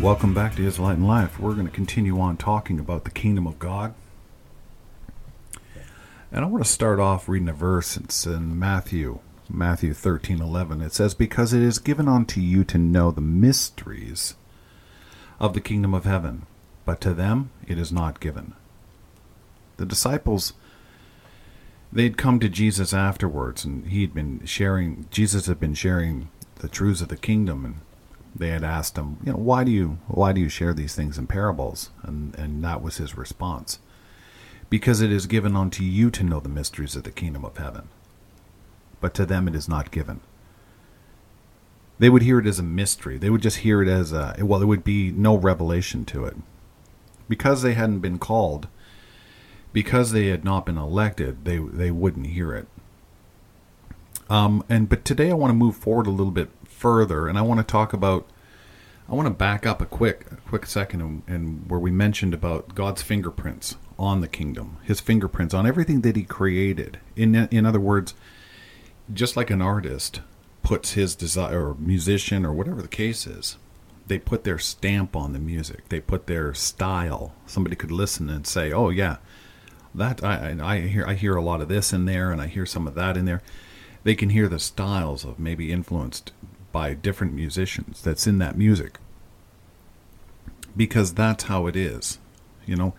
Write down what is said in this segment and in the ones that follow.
Welcome back to His Light and Life. We're going to continue on talking about the kingdom of God. And I want to start off reading a verse. It's in Matthew, Matthew 13 11. It says, Because it is given unto you to know the mysteries of the kingdom of heaven, but to them it is not given. The disciples, they'd come to Jesus afterwards, and he'd been sharing, Jesus had been sharing the truths of the kingdom, and they had asked him, you know, why do you why do you share these things in parables? And and that was his response. Because it is given unto you to know the mysteries of the kingdom of heaven. But to them it is not given. They would hear it as a mystery. They would just hear it as a well, there would be no revelation to it. Because they hadn't been called, because they had not been elected, they they wouldn't hear it. Um, and but today I want to move forward a little bit further, and I want to talk about. I want to back up a quick, a quick second, and, and where we mentioned about God's fingerprints on the kingdom, His fingerprints on everything that He created. In in other words, just like an artist puts his desire, or musician, or whatever the case is, they put their stamp on the music. They put their style. Somebody could listen and say, "Oh yeah, that I I hear I hear a lot of this in there, and I hear some of that in there." They can hear the styles of maybe influenced by different musicians that's in that music. Because that's how it is you know?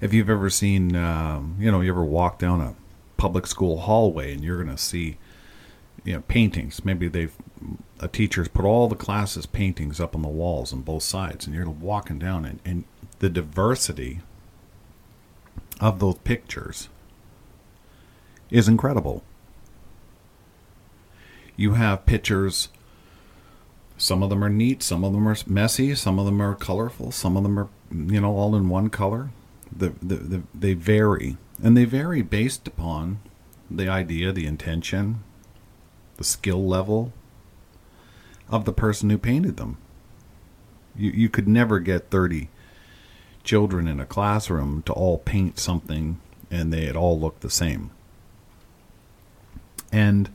If you've ever seen um, you know you ever walk down a public school hallway and you're going to see you know paintings maybe they've a teacher's put all the classes paintings up on the walls on both sides and you're walking down and, and the diversity of those pictures is incredible. You have pictures some of them are neat, some of them are messy, some of them are colorful, some of them are, you know, all in one color. The, the, the, they vary. And they vary based upon the idea, the intention, the skill level of the person who painted them. You, you could never get 30 children in a classroom to all paint something and they'd all look the same. And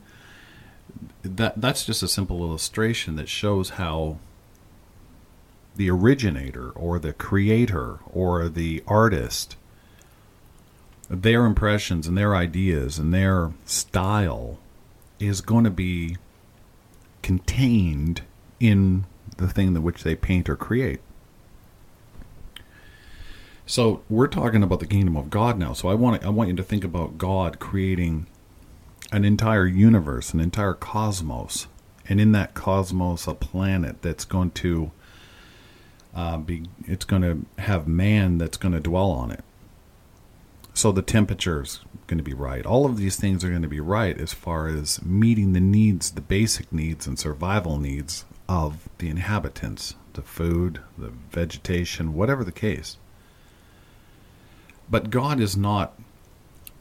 that that's just a simple illustration that shows how the originator or the creator or the artist their impressions and their ideas and their style is going to be contained in the thing that which they paint or create. So we're talking about the kingdom of God now. So I want I want you to think about God creating an entire universe, an entire cosmos, and in that cosmos, a planet that's going to uh, be, it's going to have man that's going to dwell on it. So the temperature is going to be right. All of these things are going to be right as far as meeting the needs, the basic needs and survival needs of the inhabitants, the food, the vegetation, whatever the case. But God is not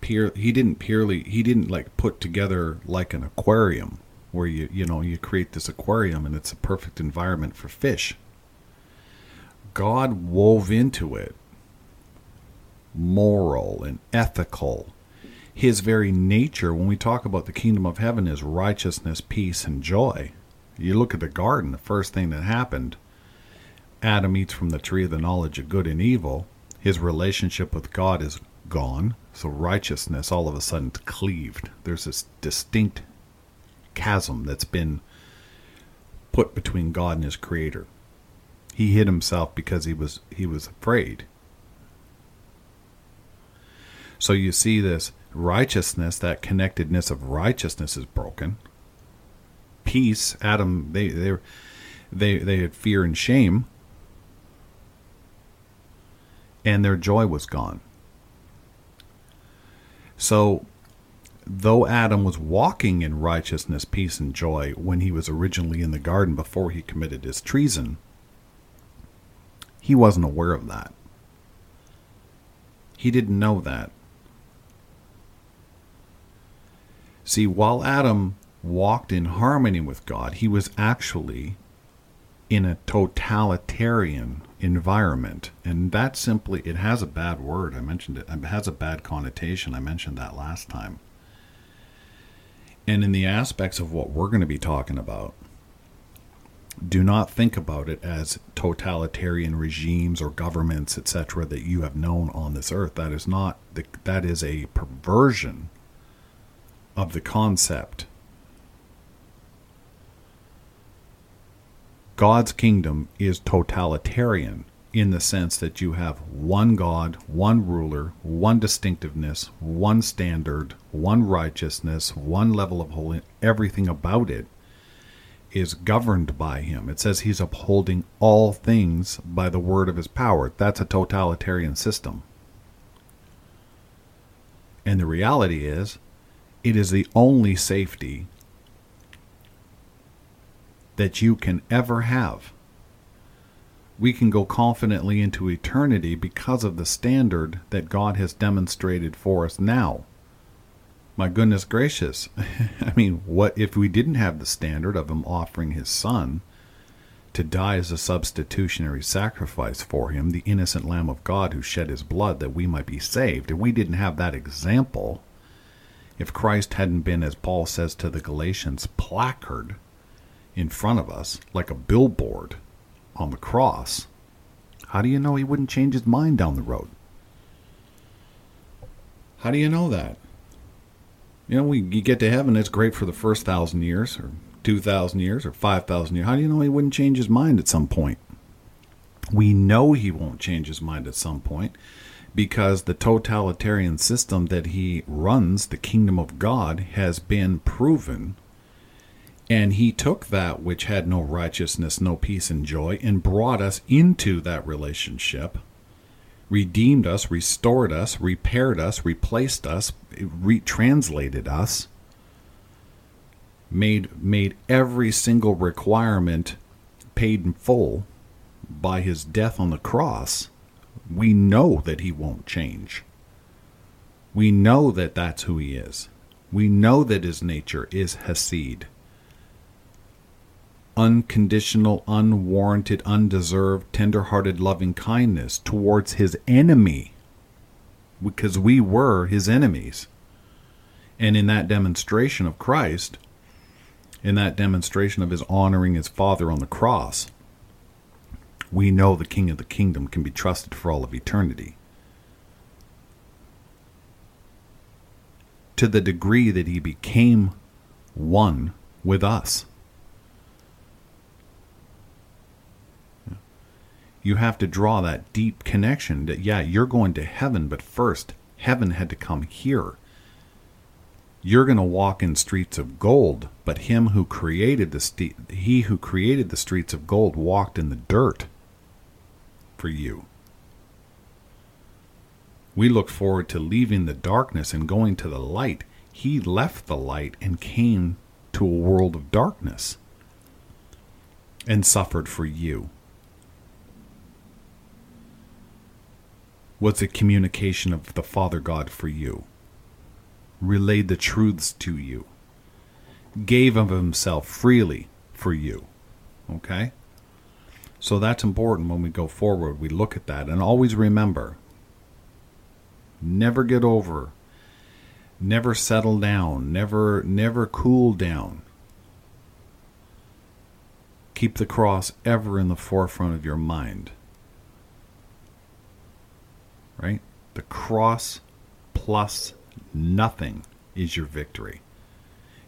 pure he didn't purely he didn't like put together like an aquarium where you you know you create this aquarium and it's a perfect environment for fish. God wove into it moral and ethical. His very nature when we talk about the kingdom of heaven is righteousness peace and joy. You look at the garden the first thing that happened adam eats from the tree of the knowledge of good and evil. His relationship with god is gone so righteousness all of a sudden cleaved. There's this distinct chasm that's been put between God and his creator. He hid himself because he was he was afraid. So you see this righteousness, that connectedness of righteousness is broken. Peace, Adam they they they they had fear and shame and their joy was gone. So, though Adam was walking in righteousness, peace, and joy when he was originally in the garden before he committed his treason, he wasn't aware of that. He didn't know that. See, while Adam walked in harmony with God, he was actually in a totalitarian environment. And that simply, it has a bad word. I mentioned it. It has a bad connotation. I mentioned that last time. And in the aspects of what we're going to be talking about, do not think about it as totalitarian regimes or governments, etc., that you have known on this earth. That is not that is a perversion of the concept. God's kingdom is totalitarian in the sense that you have one God, one ruler, one distinctiveness, one standard, one righteousness, one level of holiness, everything about it is governed by him. It says he's upholding all things by the word of his power. That's a totalitarian system. And the reality is, it is the only safety that you can ever have. We can go confidently into eternity because of the standard that God has demonstrated for us now my goodness gracious. I mean, what if we didn't have the standard of him offering his son to die as a substitutionary sacrifice for him, the innocent Lamb of God who shed his blood that we might be saved? If we didn't have that example, if Christ hadn't been, as Paul says to the Galatians, placard in front of us like a billboard on the cross, how do you know he wouldn't change his mind down the road? How do you know that? You know, we you get to heaven, it's great for the first thousand years, or two thousand years, or five thousand years. How do you know he wouldn't change his mind at some point? We know he won't change his mind at some point because the totalitarian system that he runs, the kingdom of God, has been proven. And he took that which had no righteousness, no peace, and joy, and brought us into that relationship redeemed us, restored us, repaired us, replaced us, retranslated us, made made every single requirement paid in full by his death on the cross. We know that he won't change. We know that that's who he is. We know that his nature is Hesed unconditional, unwarranted, undeserved, tender-hearted loving kindness towards his enemy because we were his enemies. And in that demonstration of Christ, in that demonstration of his honoring his Father on the cross, we know the King of the kingdom can be trusted for all of eternity. To the degree that he became one with us. You have to draw that deep connection that, yeah, you're going to heaven, but first, heaven had to come here. You're going to walk in streets of gold, but him who created the st- he who created the streets of gold walked in the dirt for you. We look forward to leaving the darkness and going to the light. He left the light and came to a world of darkness and suffered for you. Was a communication of the Father God for you, relayed the truths to you, gave of himself freely for you. Okay? So that's important when we go forward. We look at that and always remember never get over, never settle down, never never cool down. Keep the cross ever in the forefront of your mind right? The cross plus nothing is your victory.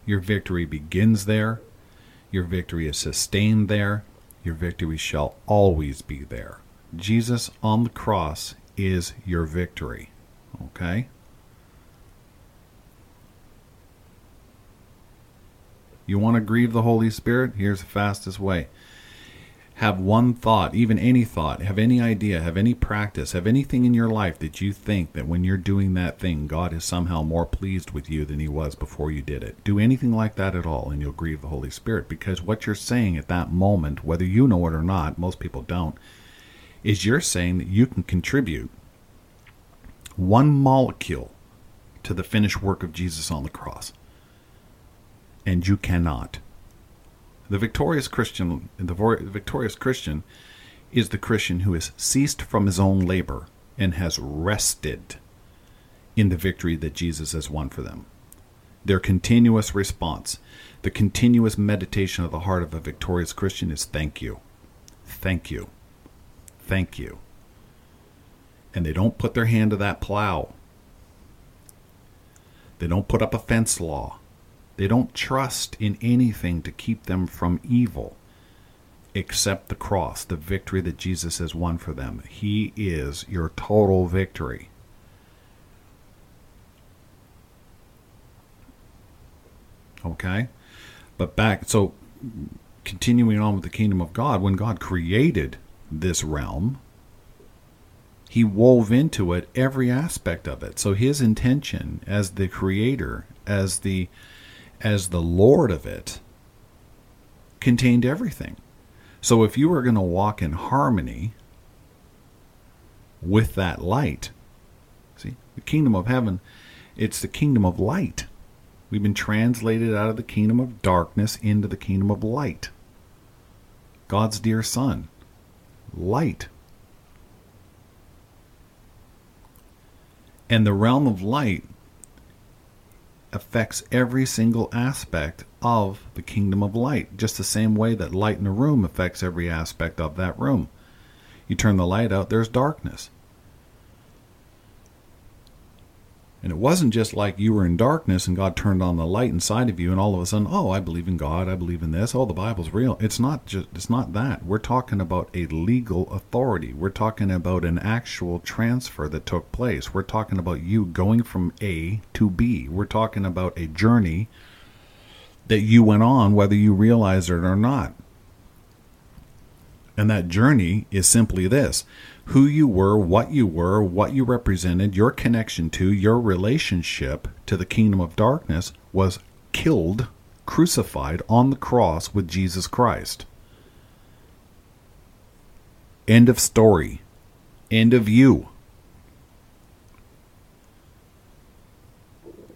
Your victory begins there. Your victory is sustained there. Your victory shall always be there. Jesus on the cross is your victory. Okay? You want to grieve the Holy Spirit? Here's the fastest way have one thought, even any thought, have any idea, have any practice, have anything in your life that you think that when you're doing that thing, God is somehow more pleased with you than he was before you did it. Do anything like that at all, and you'll grieve the Holy Spirit because what you're saying at that moment, whether you know it or not, most people don't, is you're saying that you can contribute one molecule to the finished work of Jesus on the cross. And you cannot. The victorious Christian, the victorious Christian is the Christian who has ceased from his own labor and has rested in the victory that Jesus has won for them. Their continuous response, the continuous meditation of the heart of a victorious Christian is thank you. Thank you. Thank you. And they don't put their hand to that plow. They don't put up a fence law. They don't trust in anything to keep them from evil except the cross, the victory that Jesus has won for them. He is your total victory. Okay? But back, so continuing on with the kingdom of God, when God created this realm, he wove into it every aspect of it. So his intention as the creator, as the as the lord of it contained everything. So if you were going to walk in harmony with that light, see, the kingdom of heaven, it's the kingdom of light. We've been translated out of the kingdom of darkness into the kingdom of light. God's dear Son, light. And the realm of light affects every single aspect of the kingdom of light, just the same way that light in a room affects every aspect of that room. You turn the light out, there's darkness. And it wasn't just like you were in darkness and God turned on the light inside of you and all of a sudden, oh, I believe in God, I believe in this, oh, the Bible's real. It's not just it's not that. We're talking about a legal authority. We're talking about an actual transfer that took place. We're talking about you going from A to B. We're talking about a journey that you went on whether you realize it or not. And that journey is simply this who you were, what you were, what you represented, your connection to, your relationship to the kingdom of darkness was killed, crucified on the cross with Jesus Christ. End of story. End of you.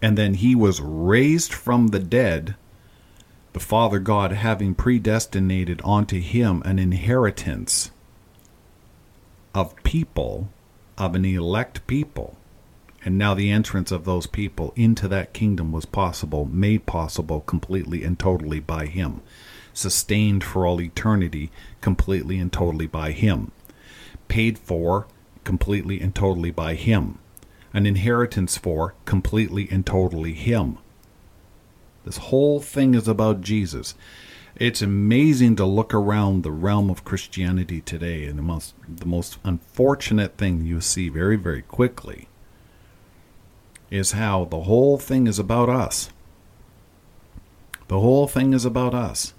And then he was raised from the dead, the Father God having predestinated onto him an inheritance of people, of an elect people. And now the entrance of those people into that kingdom was possible, made possible completely and totally by Him, sustained for all eternity completely and totally by Him, paid for completely and totally by Him, an inheritance for completely and totally Him. This whole thing is about Jesus. It's amazing to look around the realm of Christianity today, and the most the most unfortunate thing you see very very quickly is how the whole thing is about us. The whole thing is about us.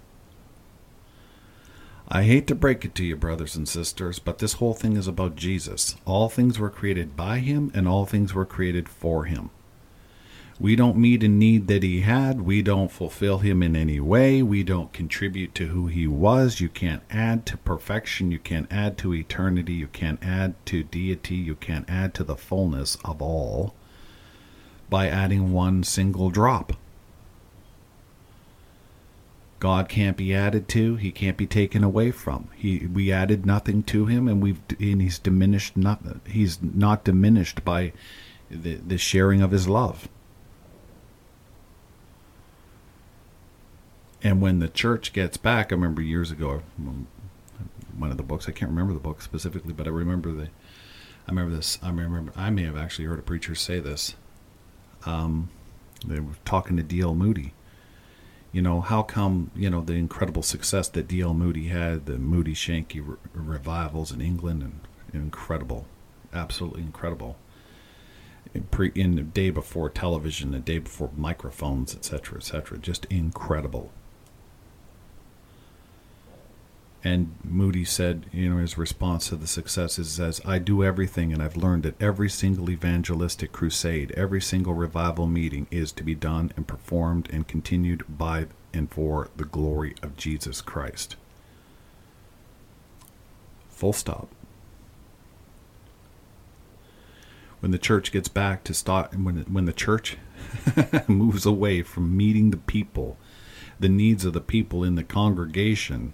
I hate to break it to you, brothers and sisters, but this whole thing is about Jesus. All things were created by him, and all things were created for him. We don't meet a need that he had. We don't fulfill him in any way. We don't contribute to who he was. You can't add to perfection. You can't add to eternity. You can't add to deity. You can't add to the fullness of all by adding one single drop. God can't be added to. He can't be taken away from. He we added nothing to him, and we've and he's diminished nothing. He's not diminished by the the sharing of his love. And when the church gets back, I remember years ago, one of the books, I can't remember the book specifically, but I remember the, I remember this, I remember, I may have actually heard a preacher say this. Um, they were talking to D.L. Moody. You know, how come, you know, the incredible success that D.L. Moody had, the Moody Sankey re- revivals in England, and incredible, absolutely incredible. In, pre, in the day before television, the day before microphones, etc., etc., just incredible and Moody said, you know, his response to the success is says, I do everything and I've learned that every single evangelistic crusade, every single revival meeting is to be done and performed and continued by and for the glory of Jesus Christ. Full stop. when the church gets back to start when when the church moves away from meeting the people, the needs of the people in the congregation,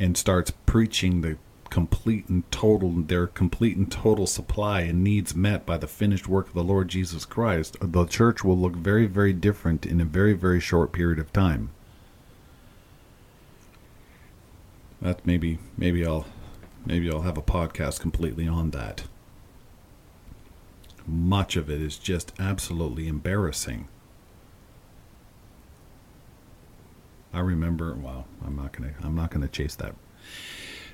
and starts preaching the complete and total their complete and total supply and needs met by the finished work of the Lord Jesus Christ, the church will look very very different in a very very short period of time. That maybe maybe I'll maybe I'll have a podcast completely on that. Much of it is just absolutely embarrassing. I remember. Well, I'm not gonna. I'm not gonna chase that.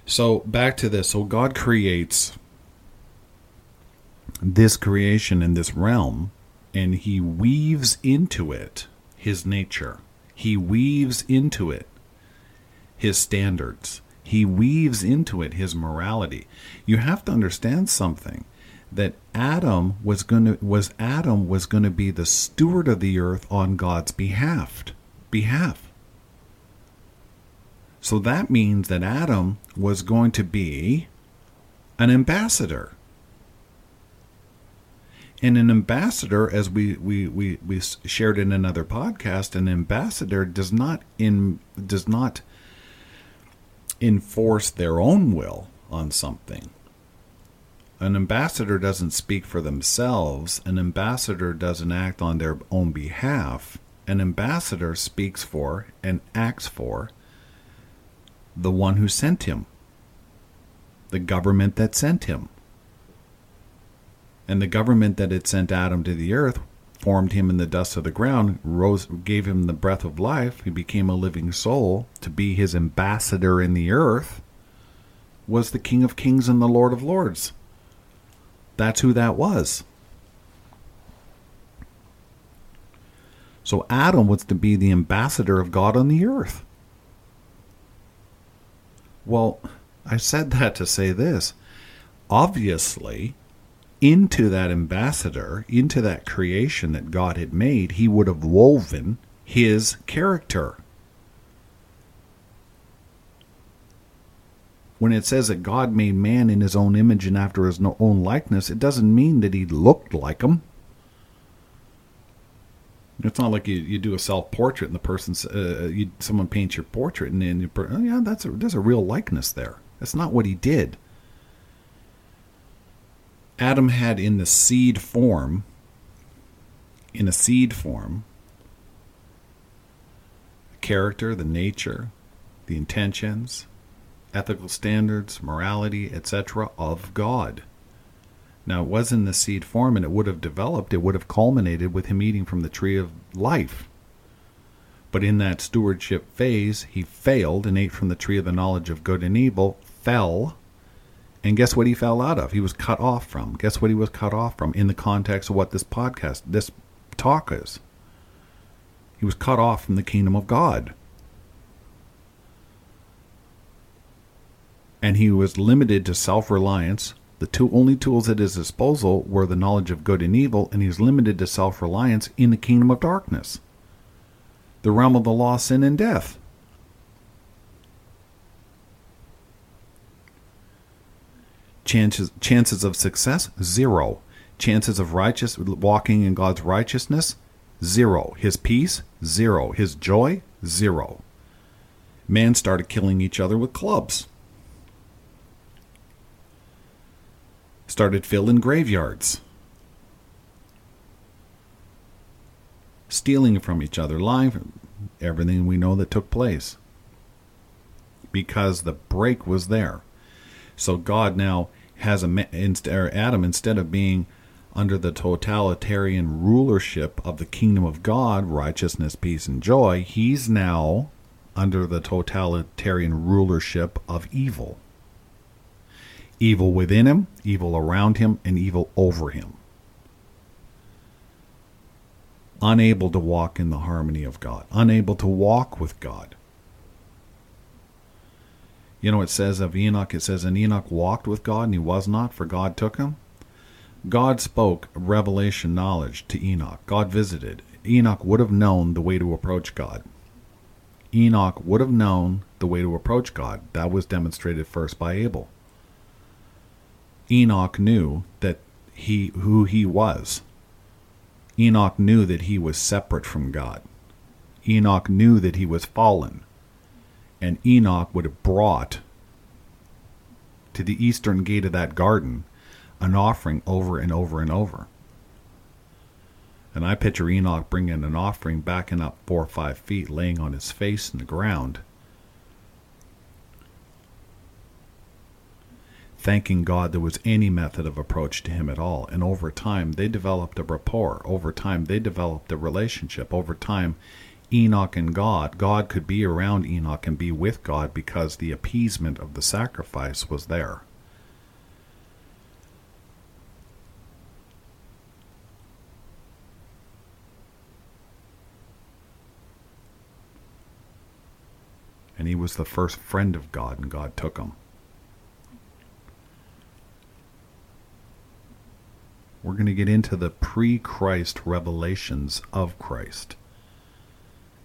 So back to this. So God creates this creation in this realm, and He weaves into it His nature. He weaves into it His standards. He weaves into it His morality. You have to understand something that Adam was going to was Adam was going to be the steward of the earth on God's behalf behalf so that means that Adam was going to be an ambassador. And an ambassador, as we, we, we, we shared in another podcast, an ambassador does not in does not enforce their own will on something. An ambassador doesn't speak for themselves. An ambassador doesn't act on their own behalf. An ambassador speaks for and acts for the one who sent him, the government that sent him. And the government that had sent Adam to the earth formed him in the dust of the ground, rose, gave him the breath of life. He became a living soul to be his ambassador in the earth. Was the King of Kings and the Lord of Lords. That's who that was. So Adam was to be the ambassador of God on the earth. Well, I said that to say this. Obviously, into that ambassador, into that creation that God had made, he would have woven his character. When it says that God made man in his own image and after his own likeness, it doesn't mean that he looked like him. It's not like you, you do a self portrait and the person's uh, you, someone paints your portrait and then you oh yeah that's a, there's a real likeness there. That's not what he did. Adam had in the seed form, in a seed form, the character, the nature, the intentions, ethical standards, morality, etc. of God. Now, it was in the seed form and it would have developed, it would have culminated with him eating from the tree of life. But in that stewardship phase, he failed and ate from the tree of the knowledge of good and evil, fell, and guess what he fell out of? He was cut off from. Guess what he was cut off from in the context of what this podcast, this talk is? He was cut off from the kingdom of God. And he was limited to self reliance, the two only tools at his disposal were the knowledge of good and evil, and he was limited to self reliance in the kingdom of darkness, the realm of the law, sin, and death. Chances, chances of success, zero. Chances of righteous walking in God's righteousness, zero. His peace, zero. His joy, zero. Man started killing each other with clubs. Started filling graveyards, stealing from each other, lying, everything we know that took place. Because the break was there. So God now has a Adam instead of being under the totalitarian rulership of the kingdom of God, righteousness, peace, and joy, he's now under the totalitarian rulership of evil evil within him, evil around him, and evil over him. Unable to walk in the harmony of God, unable to walk with God. You know, it says of Enoch, it says, And Enoch walked with God, and he was not, for God took him. God spoke revelation knowledge to Enoch. God visited. Enoch would have known the way to approach God. Enoch would have known the way to approach God. That was demonstrated first by Abel. Enoch knew that he who he was. Enoch knew that he was separate from God. Enoch knew that he was fallen. And Enoch would have brought to the eastern gate of that garden an offering over and over and over. And I picture Enoch bringing an offering, backing up four or five feet, laying on his face in the ground, thanking God there was any method of approach to him at all. And over time, they developed a rapport. Over time, they developed a relationship. Over time, Enoch and God, God could be around Enoch and be with God because the appeasement of the sacrifice was there. and he was the first friend of God, and God took him. We're going to get into the pre Christ revelations of Christ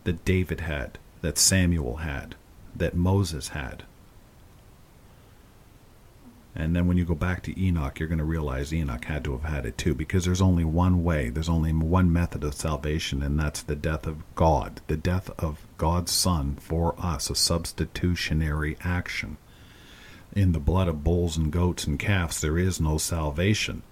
that David had, that Samuel had, that Moses had. And then when you go back to Enoch, you're going to realize Enoch had to have had it too, because there's only one way, there's only one method of salvation, and that's the death of God, the death of God's Son for us, a substitutionary action. In the blood of bulls and goats and calves, there is no salvation.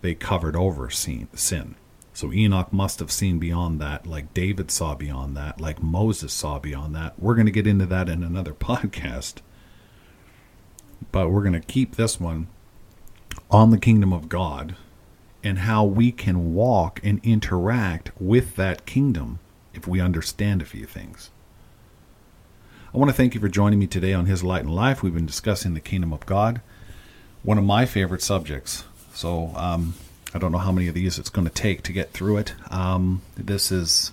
They covered over sin. So Enoch must have seen beyond that, like David saw beyond that, like Moses saw beyond that. We're going to get into that in another podcast but we're going to keep this one on the kingdom of God and how we can walk and interact with that kingdom if we understand a few things. I want to thank you for joining me today on His Light and Life. We've been discussing the kingdom of God, one of my favorite subjects. So um, I don't know how many of these it's going to take to get through it. Um, this is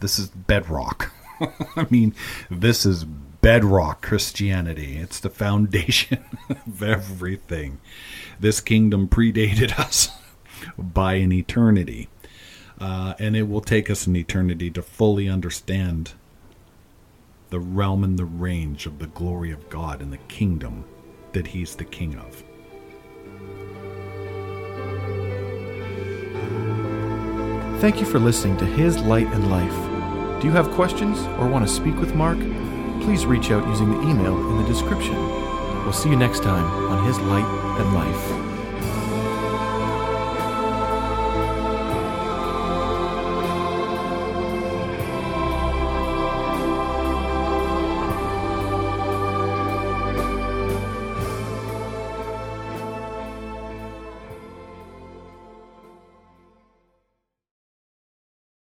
this is bedrock. I mean, this is bedrock Christianity. It's the foundation of everything. This kingdom predated us by an eternity. Uh, and it will take us an eternity to fully understand the realm and the range of the glory of God and the kingdom that He's the King of. Thank you for listening to His Light and Life. Do you have questions or want to speak with Mark? please reach out using the email in the description. We'll see you next time on His Light and Life.